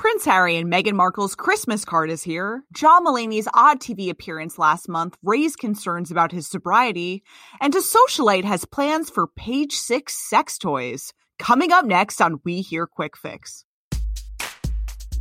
Prince Harry and Meghan Markle's Christmas card is here. John Mulaney's odd TV appearance last month raised concerns about his sobriety, and a socialite has plans for page six sex toys. Coming up next on We Hear Quick Fix.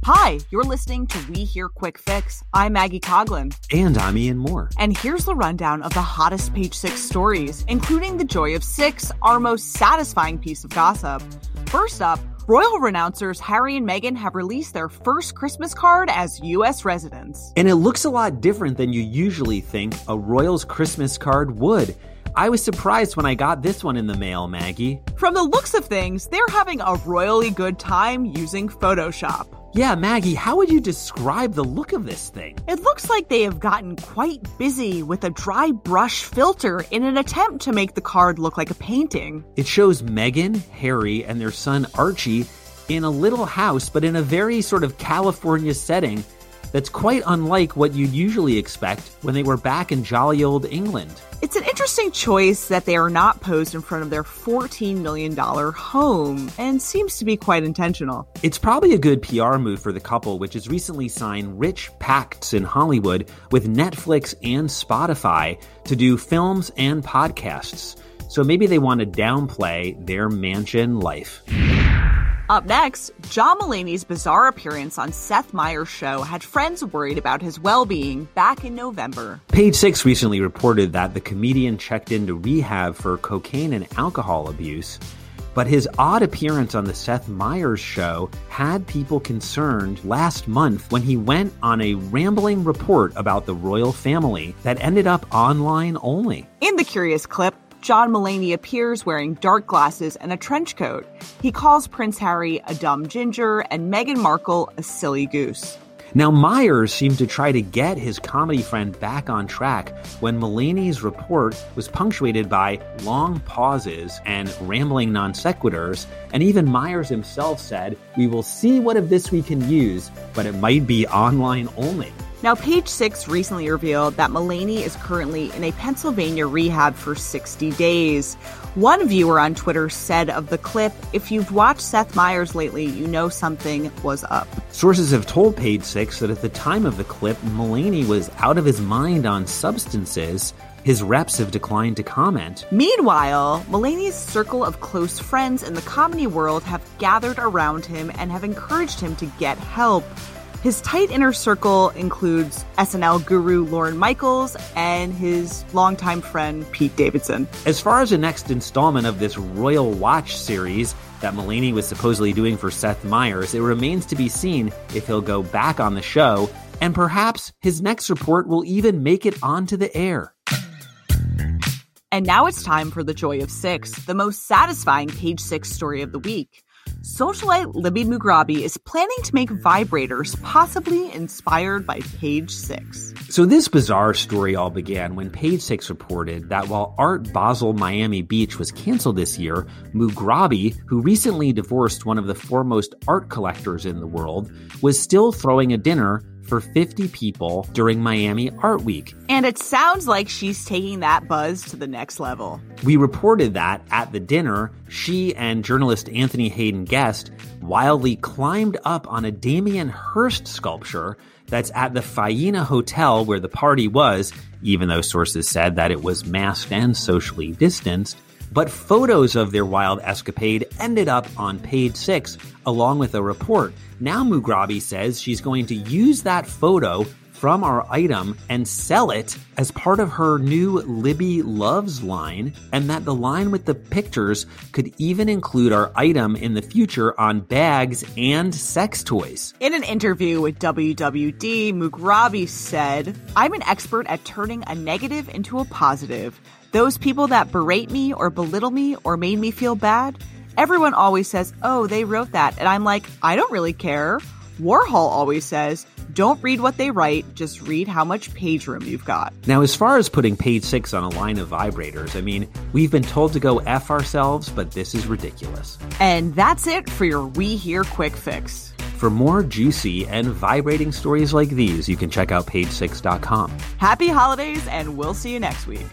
Hi, you're listening to We Hear Quick Fix. I'm Maggie Coughlin. And I'm Ian Mohr. And here's the rundown of the hottest page six stories, including the joy of six, our most satisfying piece of gossip. First up, Royal renouncers Harry and Meghan have released their first Christmas card as U.S. residents. And it looks a lot different than you usually think a Royals Christmas card would. I was surprised when I got this one in the mail, Maggie. From the looks of things, they're having a royally good time using Photoshop. Yeah, Maggie, how would you describe the look of this thing? It looks like they have gotten quite busy with a dry brush filter in an attempt to make the card look like a painting. It shows Meghan, Harry, and their son Archie in a little house, but in a very sort of California setting that's quite unlike what you'd usually expect when they were back in jolly old England. It's an interesting choice that they are not posed in front of their $14 million home and seems to be quite intentional. It's probably a good PR move for the couple, which has recently signed rich pacts in Hollywood with Netflix and Spotify to do films and podcasts. So maybe they want to downplay their mansion life. Up next, John Mulaney's bizarre appearance on Seth Meyers' show had friends worried about his well being back in November. Page Six recently reported that the comedian checked into rehab for cocaine and alcohol abuse. But his odd appearance on the Seth Meyers show had people concerned last month when he went on a rambling report about the royal family that ended up online only. In the curious clip, John Mulaney appears wearing dark glasses and a trench coat. He calls Prince Harry a dumb ginger and Meghan Markle a silly goose. Now, Meyers seemed to try to get his comedy friend back on track when Mulaney's report was punctuated by long pauses and rambling non sequiturs, and even Meyers himself said, We will see what of this we can use, but it might be online only. Now, Page Six recently revealed that Mulaney is currently in a Pennsylvania rehab for 60 days. One viewer on Twitter said of the clip, if you've watched Seth Meyers lately, you know something was up. Sources have told Page Six that at the time of the clip, Mulaney was out of his mind on substances. His reps have declined to comment. Meanwhile, Mulaney's circle of close friends in the comedy world have gathered around him and have encouraged him to get help. His tight inner circle includes SNL guru Lorne Michaels and his longtime friend Pete Davidson. As far as the next installment of this Royal Watch series that Mulaney was supposedly doing for Seth Meyers, it remains to be seen if he'll go back on the show, and perhaps his next report will even make it onto the air. And now it's time for the Joy of Six, the most satisfying page six story of the week. Socialite Libbie Mugrabi is planning to make vibrators possibly inspired by Page Six. So, this bizarre story all began when Page Six reported that while Art Basel Miami Beach was canceled this year, Mugrabi, who recently divorced one of the foremost art collectors in the world, was still throwing a dinner for 50 people during Miami Art Week. And it sounds like she's taking that buzz to the next level. We reported that at the dinner, she and journalist Anthony Haden-Guest wildly climbed up on a Damien Hirst sculpture that's at the Faena Hotel where the party was, even though sources said that it was masked and socially distanced. But photos of their wild escapade ended up on page six, along with a report. Now Mugrabi says she's going to use that photo from our item and sell it as part of her new Libbie Loves line, and that the line with the pictures could even include our item in the future on bags and sex toys. In an interview with WWD, Mugrabi said, I'm an expert at turning a negative into a positive. Those people that berate me or belittle me or made me feel bad, everyone always says, oh, they wrote that. And I'm like, I don't really care. Warhol always says, don't read what they write, just read how much page room you've got. Now, as far as putting page six on a line of vibrators, I mean, we've been told to go F ourselves, but this is ridiculous. And that's it for your We Hear Quick Fix. For more juicy and vibrating stories like these, you can check out page6.com. Happy holidays, and we'll see you next week.